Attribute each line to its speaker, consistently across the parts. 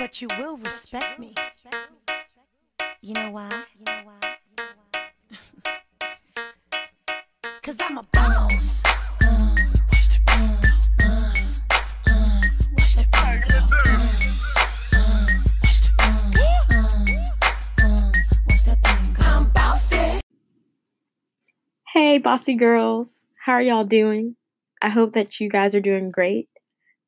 Speaker 1: but you will respect me. You know why? Cause I'm a boss.
Speaker 2: Hey, bossy girls. How are y'all doing? I hope that you guys are doing great.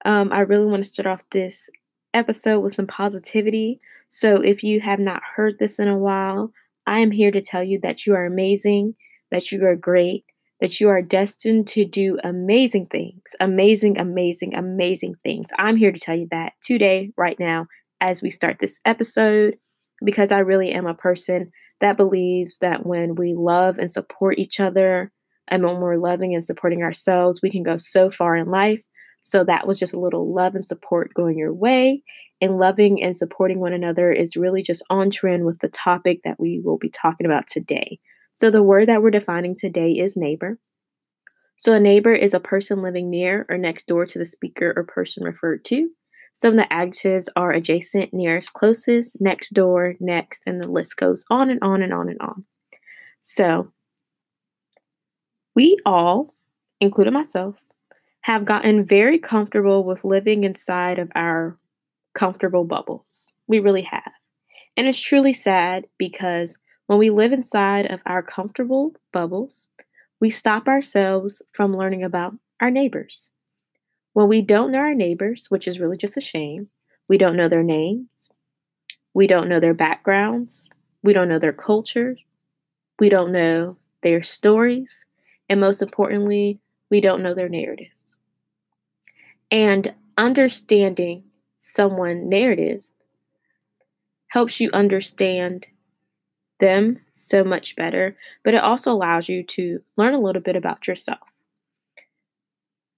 Speaker 2: Um, I really want to start off this episode with some positivity. So, if you have not heard this in a while, I am here to tell you that you are amazing, that you are great, that you are destined to do amazing things. Amazing, amazing, amazing things. I'm here to tell you that today, right now, as we start this episode, because I really am a person that believes that when we love and support each other, and when we're loving and supporting ourselves, we can go so far in life. So that was just a little love and support going your way. And loving and supporting one another is really just on trend with the topic that we will be talking about today. So the word that we're defining today is neighbor. So a neighbor is a person living near or next door to the speaker or person referred to. Some of the adjectives are adjacent, nearest, closest, next door, next, and the list goes on and on and on and on. So we all, including myself, have gotten very comfortable with living inside of our comfortable bubbles. We really have. And it's truly sad because when we live inside of our comfortable bubbles, we stop ourselves from learning about our neighbors. When we don't know our neighbors, which is really just a shame, we don't know their names, we don't know their backgrounds, we don't know their cultures, we don't know their stories, and most importantly, we don't know their narratives. And understanding someone narrative helps you understand them so much better, but it also allows you to learn a little bit about yourself.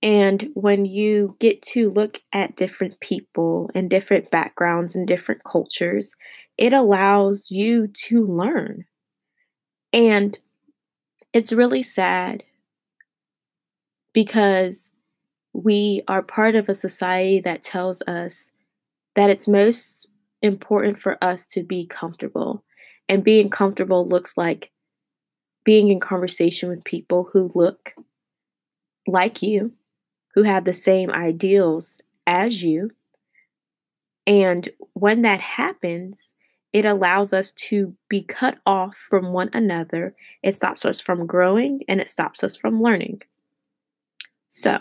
Speaker 2: And when you get to look at different people and different backgrounds and different cultures, it allows you to learn. And it's really sad because we are part of a society that tells us that it's most important for us to be comfortable. And being comfortable looks like being in conversation with people who look like you, who have the same ideals as you. And when that happens, it allows us to be cut off from one another. It stops us from growing and it stops us from learning. So,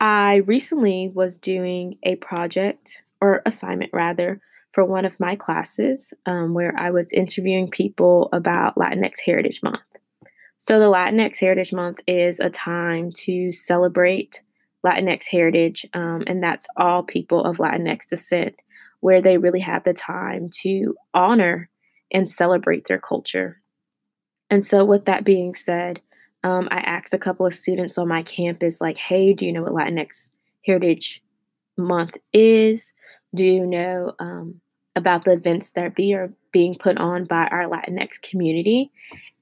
Speaker 2: I recently was doing a project or assignment rather for one of my classes um, where I was interviewing people about Latinx Heritage Month. So, the Latinx Heritage Month is a time to celebrate Latinx heritage, um, and that's all people of Latinx descent, where they really have the time to honor and celebrate their culture. And so, with that being said, um, I asked a couple of students on my campus, like, hey, do you know what Latinx Heritage Month is? Do you know um, about the events that are being put on by our Latinx community?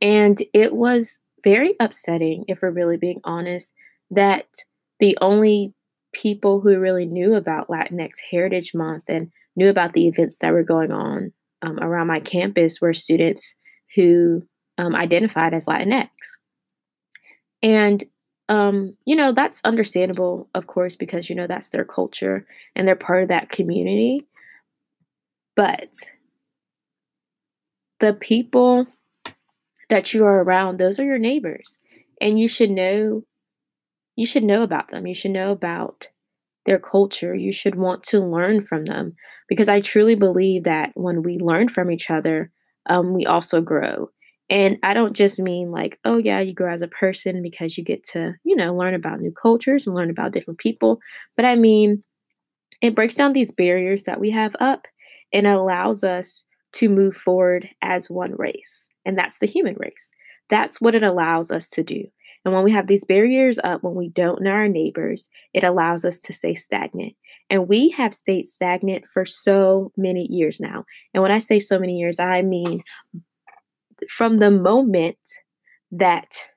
Speaker 2: And it was very upsetting, if we're really being honest, that the only people who really knew about Latinx Heritage Month and knew about the events that were going on um, around my campus were students who um, identified as Latinx. And, um, you know, that's understandable, of course, because, you know, that's their culture and they're part of that community. But the people that you are around, those are your neighbors. And you should know you should know about them. You should know about their culture. You should want to learn from them because I truly believe that when we learn from each other, um, we also grow. And I don't just mean like, oh, yeah, you grow as a person because you get to, you know, learn about new cultures and learn about different people. But I mean, it breaks down these barriers that we have up and allows us to move forward as one race. And that's the human race. That's what it allows us to do. And when we have these barriers up, when we don't know our neighbors, it allows us to stay stagnant. And we have stayed stagnant for so many years now. And when I say so many years, I mean from the moment that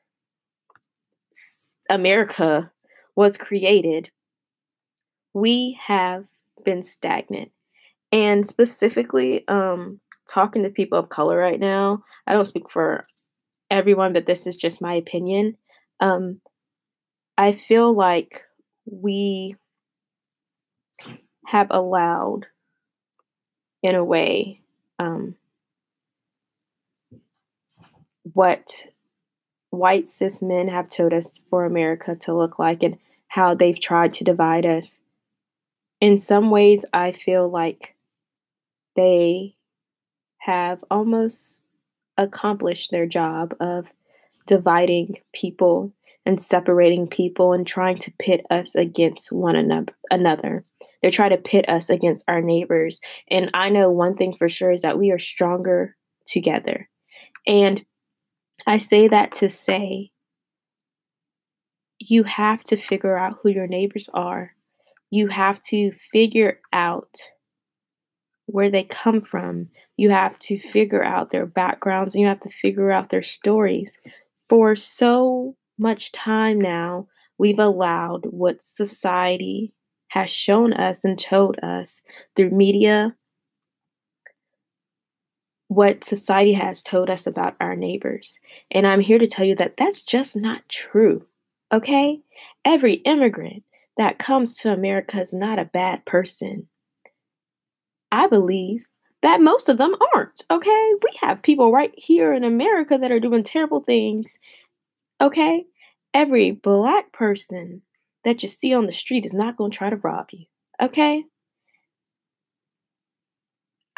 Speaker 2: America was created, we have been stagnant. And specifically, um, talking to people of color right now, I don't speak for everyone, but this is just my opinion. Um, I feel like we have allowed, in a way, um, what white cis men have told us for America to look like and how they've tried to divide us. In some ways, I feel like they have almost accomplished their job of dividing people and separating people and trying to pit us against one another. They try to pit us against our neighbors. And I know one thing for sure is that we are stronger together. And I say that to say you have to figure out who your neighbors are. You have to figure out where they come from. You have to figure out their backgrounds and you have to figure out their stories. For so much time now, we've allowed what society has shown us and told us through media, what society has told us about our neighbors. And I'm here to tell you that that's just not true. Okay? Every immigrant that comes to America is not a bad person. I believe that most of them aren't. Okay? We have people right here in America that are doing terrible things. Okay? Every black person that you see on the street is not going to try to rob you. Okay?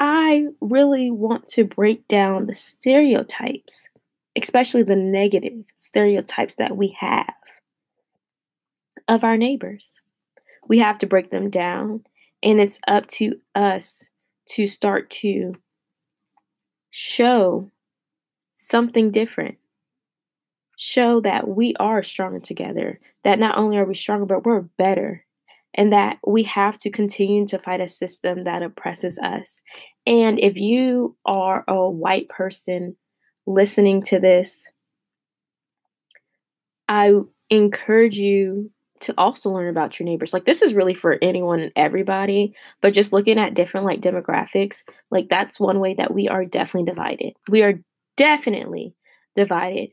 Speaker 2: I really want to break down the stereotypes, especially the negative stereotypes that we have of our neighbors. We have to break them down, and it's up to us to start to show something different. Show that we are stronger together, that not only are we stronger, but we're better and that we have to continue to fight a system that oppresses us. And if you are a white person listening to this, I encourage you to also learn about your neighbors. Like this is really for anyone and everybody, but just looking at different like demographics, like that's one way that we are definitely divided. We are definitely divided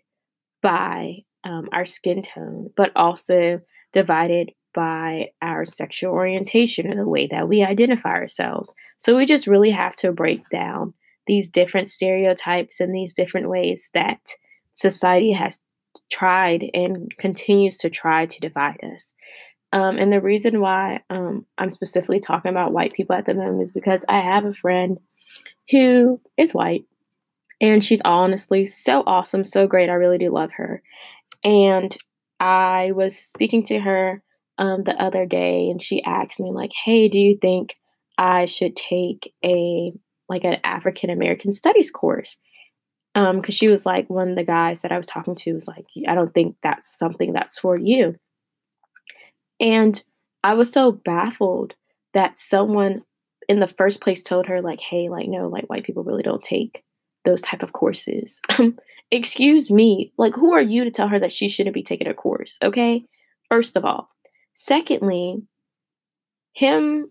Speaker 2: by um, our skin tone, but also divided by our sexual orientation or the way that we identify ourselves. So we just really have to break down these different stereotypes and these different ways that society has tried and continues to try to divide us. Um, and the reason why um, I'm specifically talking about white people at the moment is because I have a friend who is white and she's honestly so awesome, so great. I really do love her. And I was speaking to her um, the other day and she asked me like, "Hey, do you think I should take a like an African American studies course?" Um, because she was like one of the guys that I was talking to was like, "I don't think that's something that's for you." And I was so baffled that someone in the first place told her like, "Hey, like no, like white people really don't take those type of courses." Excuse me, like who are you to tell her that she shouldn't be taking a course? Okay, first of all, Secondly, him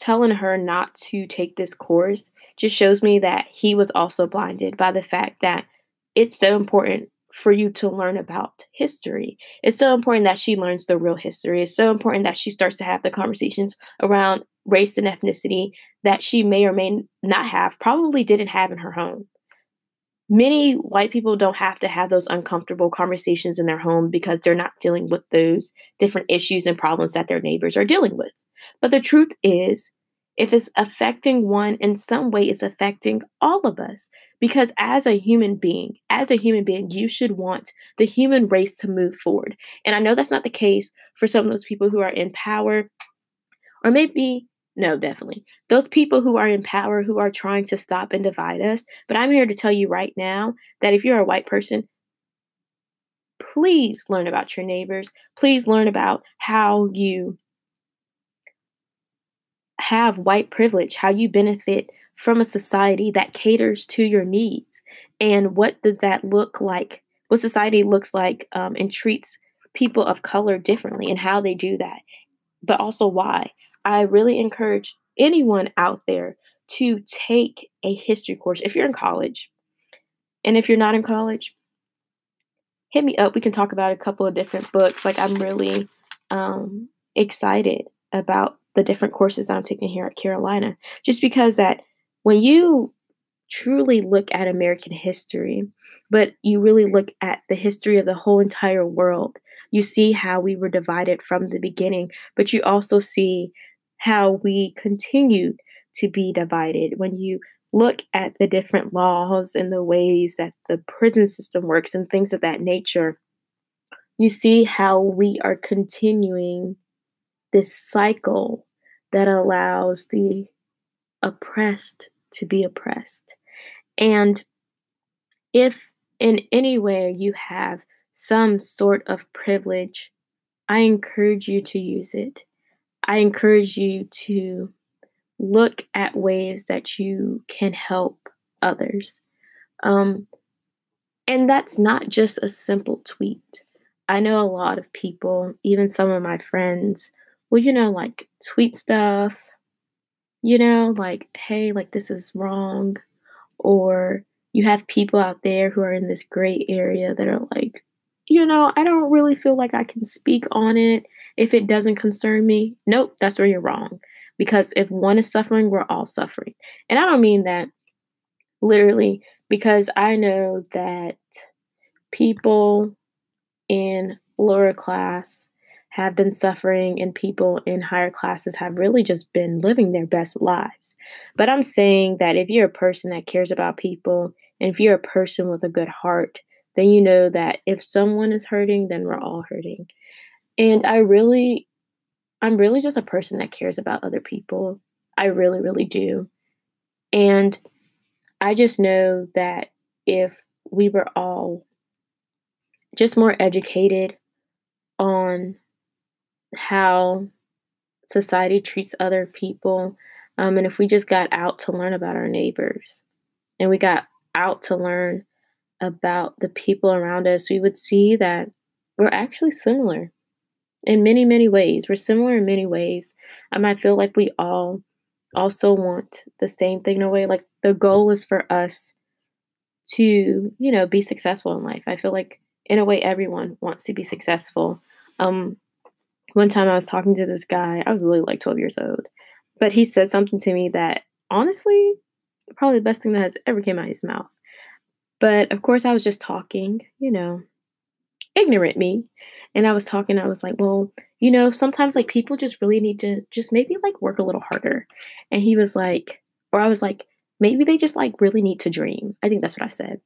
Speaker 2: telling her not to take this course just shows me that he was also blinded by the fact that it's so important for you to learn about history. It's so important that she learns the real history. It's so important that she starts to have the conversations around race and ethnicity that she may or may not have, probably didn't have in her home many white people don't have to have those uncomfortable conversations in their home because they're not dealing with those different issues and problems that their neighbors are dealing with. But the truth is, if it's affecting one in some way, it's affecting all of us. Because as a human being, as a human being, you should want the human race to move forward. And I know that's not the case for some of those people who are in power or maybe no, definitely. Those people who are in power, who are trying to stop and divide us. But I'm here to tell you right now that if you're a white person, please learn about your neighbors. Please learn about how you have white privilege, how you benefit from a society that caters to your needs. And what does that look like? What society looks like um, and treats people of color differently and how they do that, but also why. I really encourage anyone out there to take a history course if you're in college. And if you're not in college, hit me up. We can talk about a couple of different books. Like, I'm really um, excited about the different courses that I'm taking here at Carolina, just because that when you truly look at American history, but you really look at the history of the whole entire world, you see how we were divided from the beginning, but you also see how we continued to be divided when you look at the different laws and the ways that the prison system works and things of that nature, you see how we are continuing this cycle that allows the oppressed to be oppressed. And if in any way you have some sort of privilege, I encourage you to use it. I encourage you to look at ways that you can help others. Um, and that's not just a simple tweet. I know a lot of people, even some of my friends, will, you know, like tweet stuff, you know, like, hey, like this is wrong. Or you have people out there who are in this gray area that are like, you know, I don't really feel like I can speak on it if it doesn't concern me. Nope, that's where you're wrong. Because if one is suffering, we're all suffering. And I don't mean that literally, because I know that people in lower class have been suffering and people in higher classes have really just been living their best lives. But I'm saying that if you're a person that cares about people and if you're a person with a good heart, then you know that if someone is hurting, then we're all hurting. And I really I'm really just a person that cares about other people. I really, really do. And I just know that if we were all just more educated on how society treats other people, um, and if we just got out to learn about our neighbors and we got out to learn about the people around us, we would see that we're actually similar in many, many ways. We're similar in many ways. I feel like we all also want the same thing in a way. Like the goal is for us to, you know, be successful in life. I feel like in a way everyone wants to be successful. Um, one time I was talking to this guy, I was literally like 12 years old, but he said something to me that honestly, probably the best thing that has ever came out of his mouth. But of course, I was just talking, you know, ignorant me. And I was talking, I was like, well, you know, sometimes like people just really need to just maybe like work a little harder. And he was like, or I was like, maybe they just like really need to dream. I think that's what I said.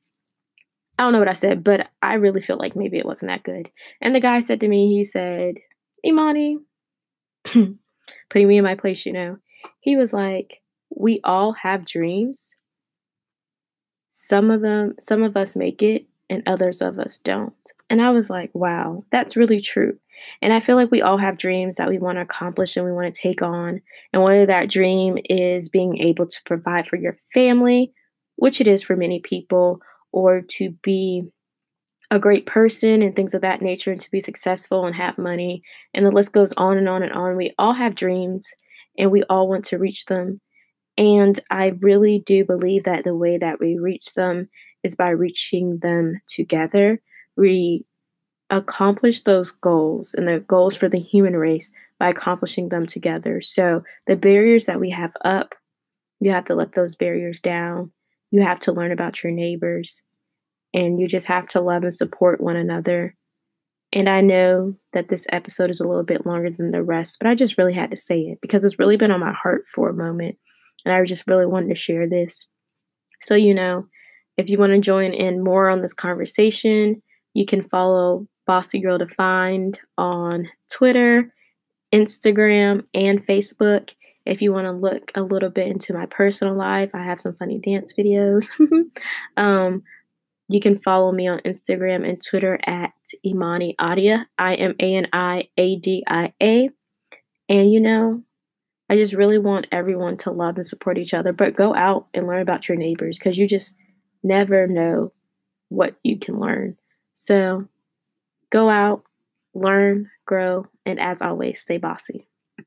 Speaker 2: I don't know what I said, but I really feel like maybe it wasn't that good. And the guy said to me, he said, Imani, putting me in my place, you know, he was like, we all have dreams. Some of them, some of us make it, and others of us don't. And I was like, wow, that's really true. And I feel like we all have dreams that we want to accomplish and we want to take on. And whether that dream is being able to provide for your family, which it is for many people, or to be a great person and things of that nature, and to be successful and have money. And the list goes on and on and on. We all have dreams and we all want to reach them. And I really do believe that the way that we reach them is by reaching them together. We accomplish those goals and the goals for the human race by accomplishing them together. So, the barriers that we have up, you have to let those barriers down. You have to learn about your neighbors, and you just have to love and support one another. And I know that this episode is a little bit longer than the rest, but I just really had to say it because it's really been on my heart for a moment. And I just really wanted to share this. So, you know, if you want to join in more on this conversation, you can follow Bossy Girl Defined on Twitter, Instagram, and Facebook. If you want to look a little bit into my personal life, I have some funny dance videos. um, you can follow me on Instagram and Twitter at Imani Adia, I M A N I A D I A. And you know, I just really want everyone to love and support each other, but go out and learn about your neighbors because you just never know what you can learn. So go out, learn, grow, and as always, stay bossy.